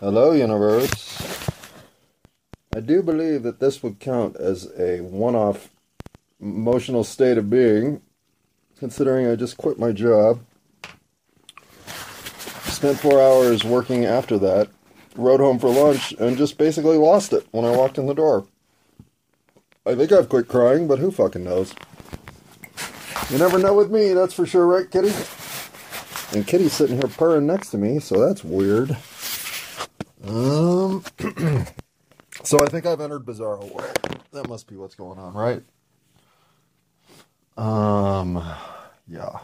Hello, universe. I do believe that this would count as a one off emotional state of being, considering I just quit my job. Spent four hours working after that, rode home for lunch, and just basically lost it when I walked in the door. I think I've quit crying, but who fucking knows? You never know with me, that's for sure, right, Kitty? And Kitty's sitting here purring next to me, so that's weird. Um, so I think I've entered Bizarro World. That must be what's going on, right? Um, yeah.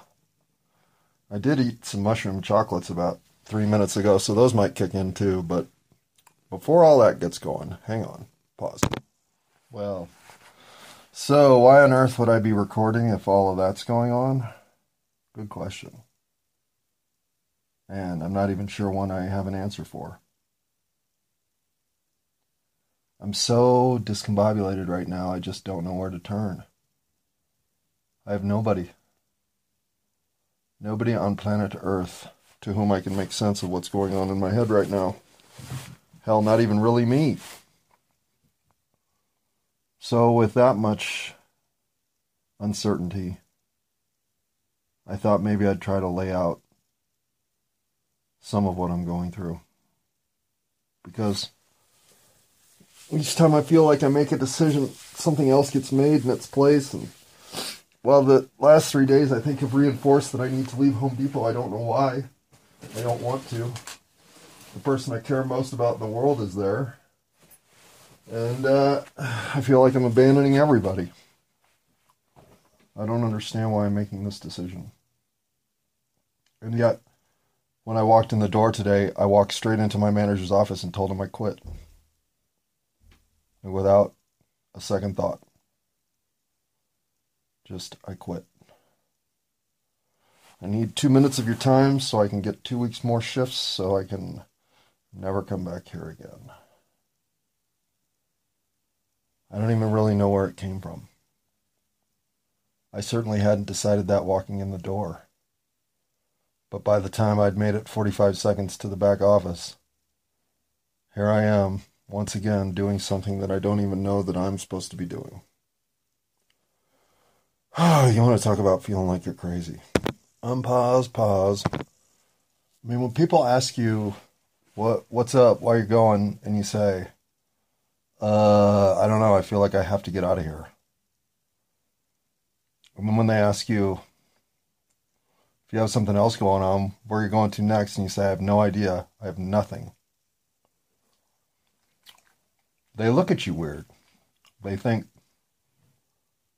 I did eat some mushroom chocolates about three minutes ago, so those might kick in too. But before all that gets going, hang on, pause. Well, so why on earth would I be recording if all of that's going on? Good question. And I'm not even sure one I have an answer for. I'm so discombobulated right now, I just don't know where to turn. I have nobody. Nobody on planet Earth to whom I can make sense of what's going on in my head right now. Hell, not even really me. So, with that much uncertainty, I thought maybe I'd try to lay out some of what I'm going through. Because each time I feel like I make a decision, something else gets made in its place. And well, the last three days I think have reinforced that I need to leave Home Depot. I don't know why. I don't want to. The person I care most about in the world is there. And uh, I feel like I'm abandoning everybody. I don't understand why I'm making this decision. And yet, when I walked in the door today, I walked straight into my manager's office and told him I quit without a second thought. Just, I quit. I need two minutes of your time so I can get two weeks more shifts so I can never come back here again. I don't even really know where it came from. I certainly hadn't decided that walking in the door. But by the time I'd made it 45 seconds to the back office, here I am, once again doing something that I don't even know that I'm supposed to be doing. you want to talk about feeling like you're crazy? Unpause, pause. I mean, when people ask you what what's up, why you're going, and you say, "Uh, I don't know. I feel like I have to get out of here." And then when they ask you if you have something else going on, where you're going to next, and you say, "I have no idea. I have nothing." They look at you weird. They think,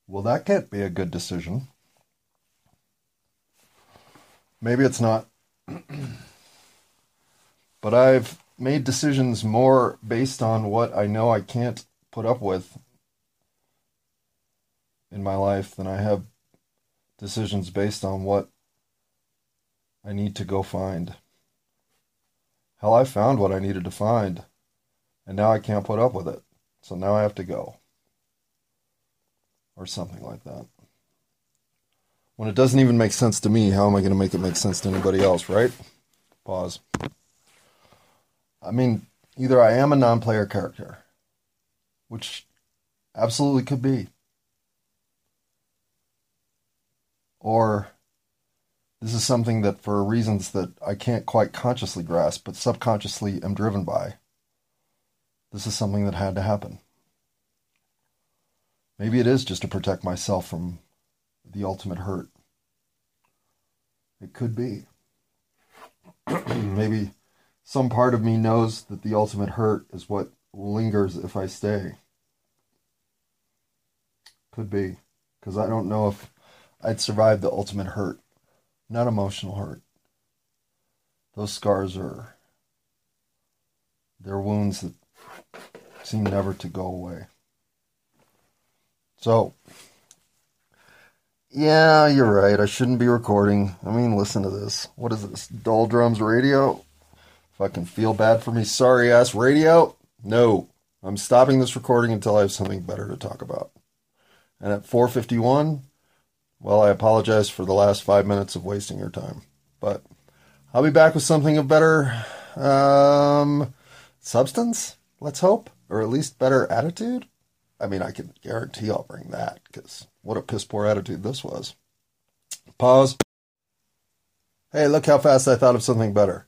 well, that can't be a good decision. Maybe it's not. but I've made decisions more based on what I know I can't put up with in my life than I have decisions based on what I need to go find. Hell, I found what I needed to find and now I can't put up with it. So now I have to go. Or something like that. When it doesn't even make sense to me, how am I going to make it make sense to anybody else, right? Pause. I mean, either I am a non player character, which absolutely could be, or this is something that, for reasons that I can't quite consciously grasp, but subconsciously am driven by, this is something that had to happen. Maybe it is just to protect myself from the ultimate hurt. It could be. Maybe some part of me knows that the ultimate hurt is what lingers if I stay. Could be. Because I don't know if I'd survive the ultimate hurt. Not emotional hurt. Those scars are. They're wounds that seem never to go away. So, yeah, you're right. I shouldn't be recording. I mean, listen to this. What is this? Dull Drums Radio? Fucking feel bad for me, sorry ass radio? No. I'm stopping this recording until I have something better to talk about. And at 451, well, I apologize for the last five minutes of wasting your time. But I'll be back with something of better. Um, substance, let's hope, or at least better attitude. I mean, I can guarantee I'll bring that because what a piss poor attitude this was. Pause. Hey, look how fast I thought of something better.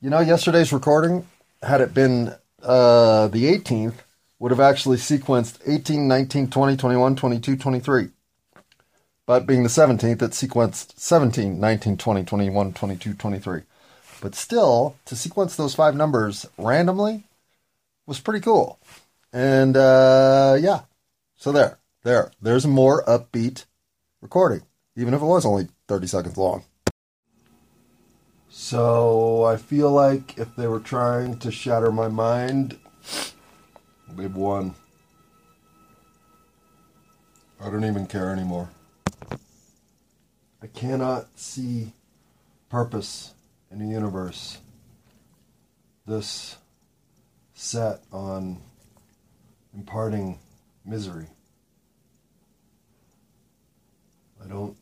You know, yesterday's recording, had it been uh, the 18th, would have actually sequenced 18, 19, 20, 21, 22, 23. But being the 17th, it sequenced 17, 19, 20, 21, 22, 23. But still, to sequence those five numbers randomly was pretty cool. And uh, yeah, so there, there, there's a more upbeat recording, even if it was only 30 seconds long. So I feel like if they were trying to shatter my mind, they've won. I don't even care anymore. I cannot see purpose in the universe. This set on imparting misery. I don't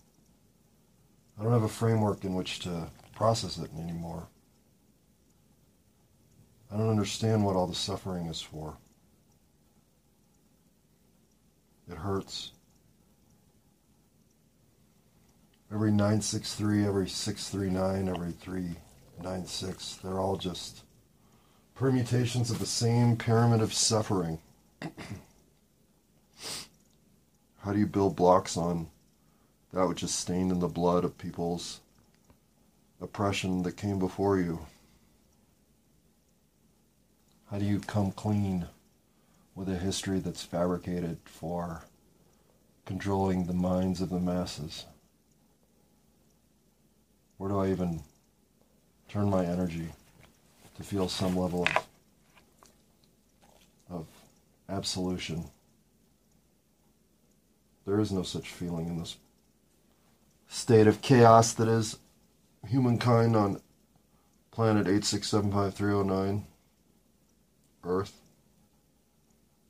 I don't have a framework in which to process it anymore. I don't understand what all the suffering is for. It hurts. Every 963, every 639, every 396, they're all just permutations of the same pyramid of suffering. How do you build blocks on that which is stained in the blood of people's oppression that came before you? How do you come clean with a history that's fabricated for controlling the minds of the masses? Where do I even turn my energy to feel some level of, of absolution? There is no such feeling in this state of chaos that is humankind on planet 8675309, Earth,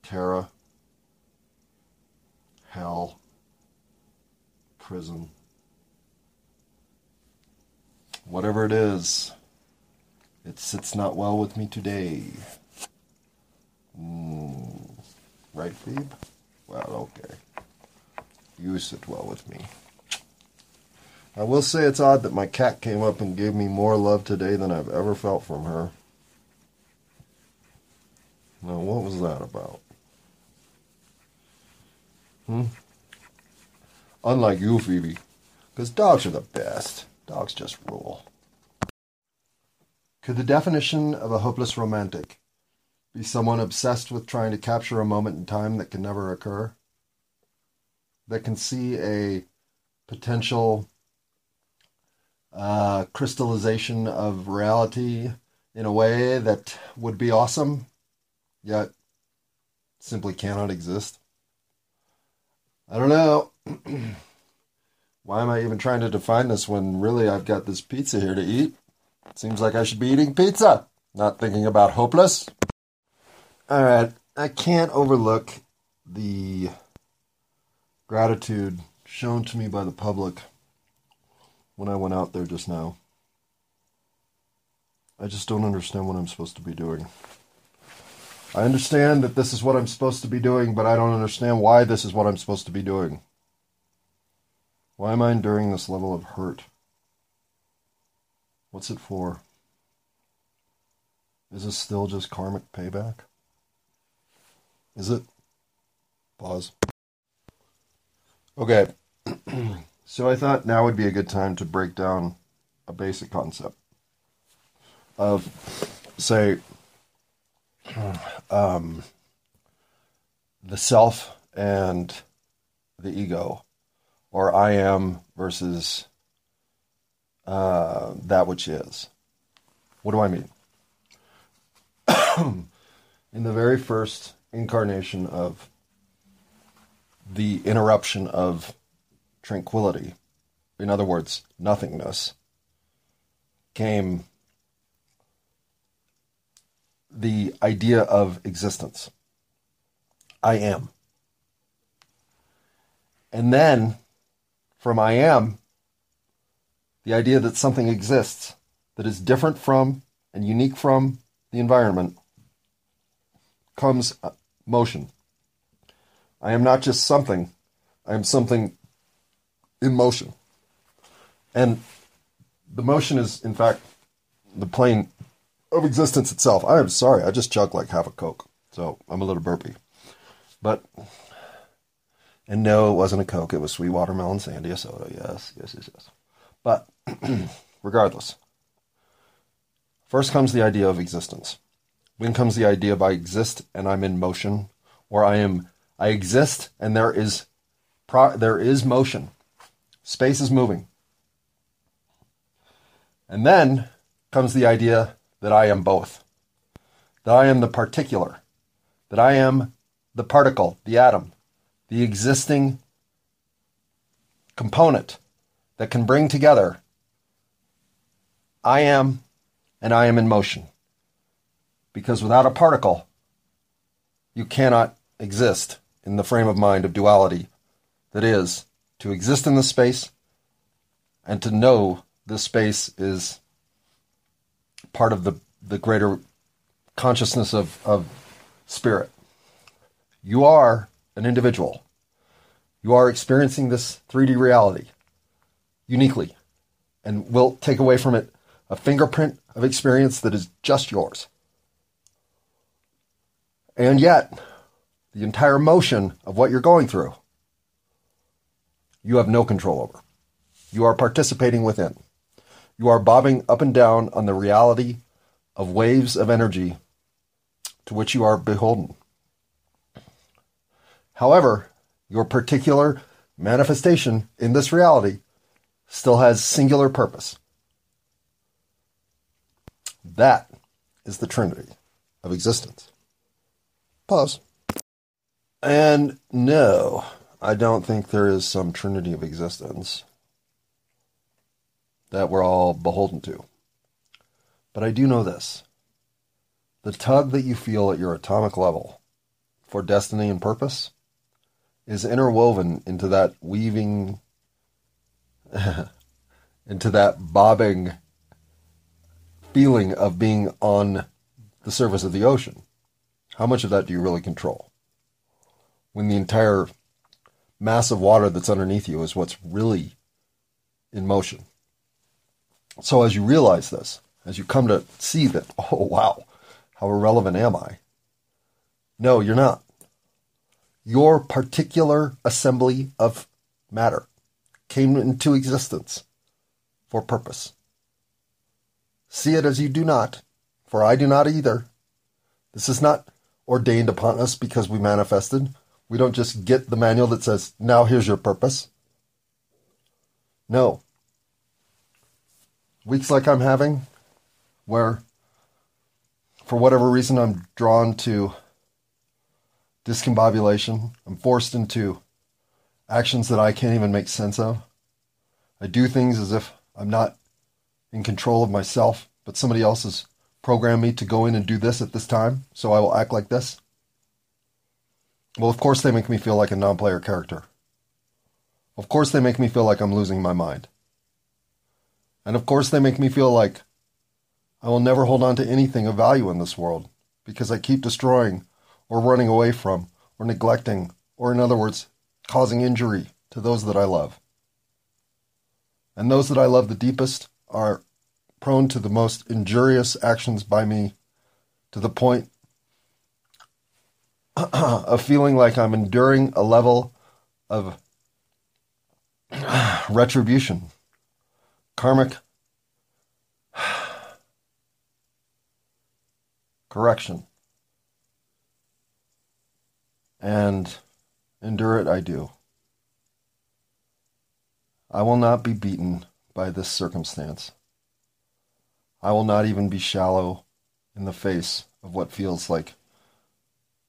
Terra, Hell, Prison. Whatever it is, it sits not well with me today. Mm, right, Phoebe? Well, okay. You sit well with me. I will say it's odd that my cat came up and gave me more love today than I've ever felt from her. Now, what was that about? Hmm? Unlike you, Phoebe. Because dogs are the best. Dogs just rule. Could the definition of a hopeless romantic be someone obsessed with trying to capture a moment in time that can never occur? That can see a potential uh, crystallization of reality in a way that would be awesome, yet simply cannot exist. I don't know. Why am I even trying to define this when really I've got this pizza here to eat? Seems like I should be eating pizza, not thinking about hopeless. All right, I can't overlook the gratitude shown to me by the public when I went out there just now. I just don't understand what I'm supposed to be doing. I understand that this is what I'm supposed to be doing, but I don't understand why this is what I'm supposed to be doing. Why am I enduring this level of hurt? What's it for? Is this still just karmic payback? Is it? Pause. Okay. So I thought now would be a good time to break down a basic concept of, say, um, the self and the ego, or I am versus uh, that which is. What do I mean? In the very first incarnation of the interruption of tranquility, in other words, nothingness, came the idea of existence. I am. And then from I am, the idea that something exists that is different from and unique from the environment comes uh, motion. I am not just something, I am something in motion. And the motion is, in fact, the plane of existence itself. I am sorry, I just chugged like half a Coke, so I'm a little burpy. But, and no, it wasn't a Coke, it was sweet watermelon sandia soda. Yes, yes, yes, yes. But, regardless, first comes the idea of existence. Then comes the idea of I exist and I'm in motion, or I am I exist and there is pro, there is motion. Space is moving. And then comes the idea that I am both. That I am the particular. That I am the particle, the atom, the existing component that can bring together I am and I am in motion because without a particle, you cannot exist in the frame of mind of duality that is to exist in the space and to know this space is part of the, the greater consciousness of, of spirit. You are an individual. You are experiencing this 3D reality uniquely and will take away from it a fingerprint of experience that is just yours. And yet, the entire motion of what you're going through, you have no control over. You are participating within. You are bobbing up and down on the reality of waves of energy to which you are beholden. However, your particular manifestation in this reality still has singular purpose. That is the Trinity of existence. Pause. And no, I don't think there is some trinity of existence that we're all beholden to. But I do know this the tug that you feel at your atomic level for destiny and purpose is interwoven into that weaving, into that bobbing feeling of being on the surface of the ocean. How much of that do you really control? When the entire mass of water that's underneath you is what's really in motion. So as you realize this, as you come to see that, oh wow, how irrelevant am I? No, you're not. Your particular assembly of matter came into existence for purpose. See it as you do not, for I do not either. This is not ordained upon us because we manifested. We don't just get the manual that says, now here's your purpose. No. Weeks like I'm having, where for whatever reason I'm drawn to discombobulation, I'm forced into actions that I can't even make sense of. I do things as if I'm not in control of myself, but somebody else is program me to go in and do this at this time, so I will act like this? Well, of course they make me feel like a non player character. Of course they make me feel like I'm losing my mind. And of course they make me feel like I will never hold on to anything of value in this world because I keep destroying or running away from or neglecting or, in other words, causing injury to those that I love. And those that I love the deepest are prone to the most injurious actions by me to the point of feeling like I'm enduring a level of retribution, karmic correction. And endure it I do. I will not be beaten by this circumstance. I will not even be shallow in the face of what feels like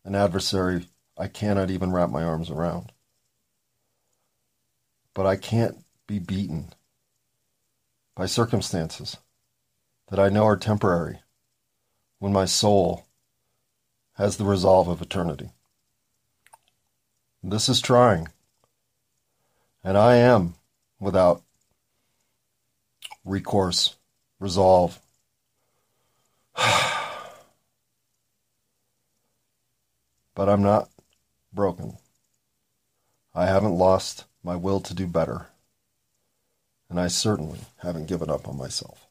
an adversary I cannot even wrap my arms around. But I can't be beaten by circumstances that I know are temporary when my soul has the resolve of eternity. This is trying, and I am without recourse resolve. But I'm not broken. I haven't lost my will to do better. And I certainly haven't given up on myself.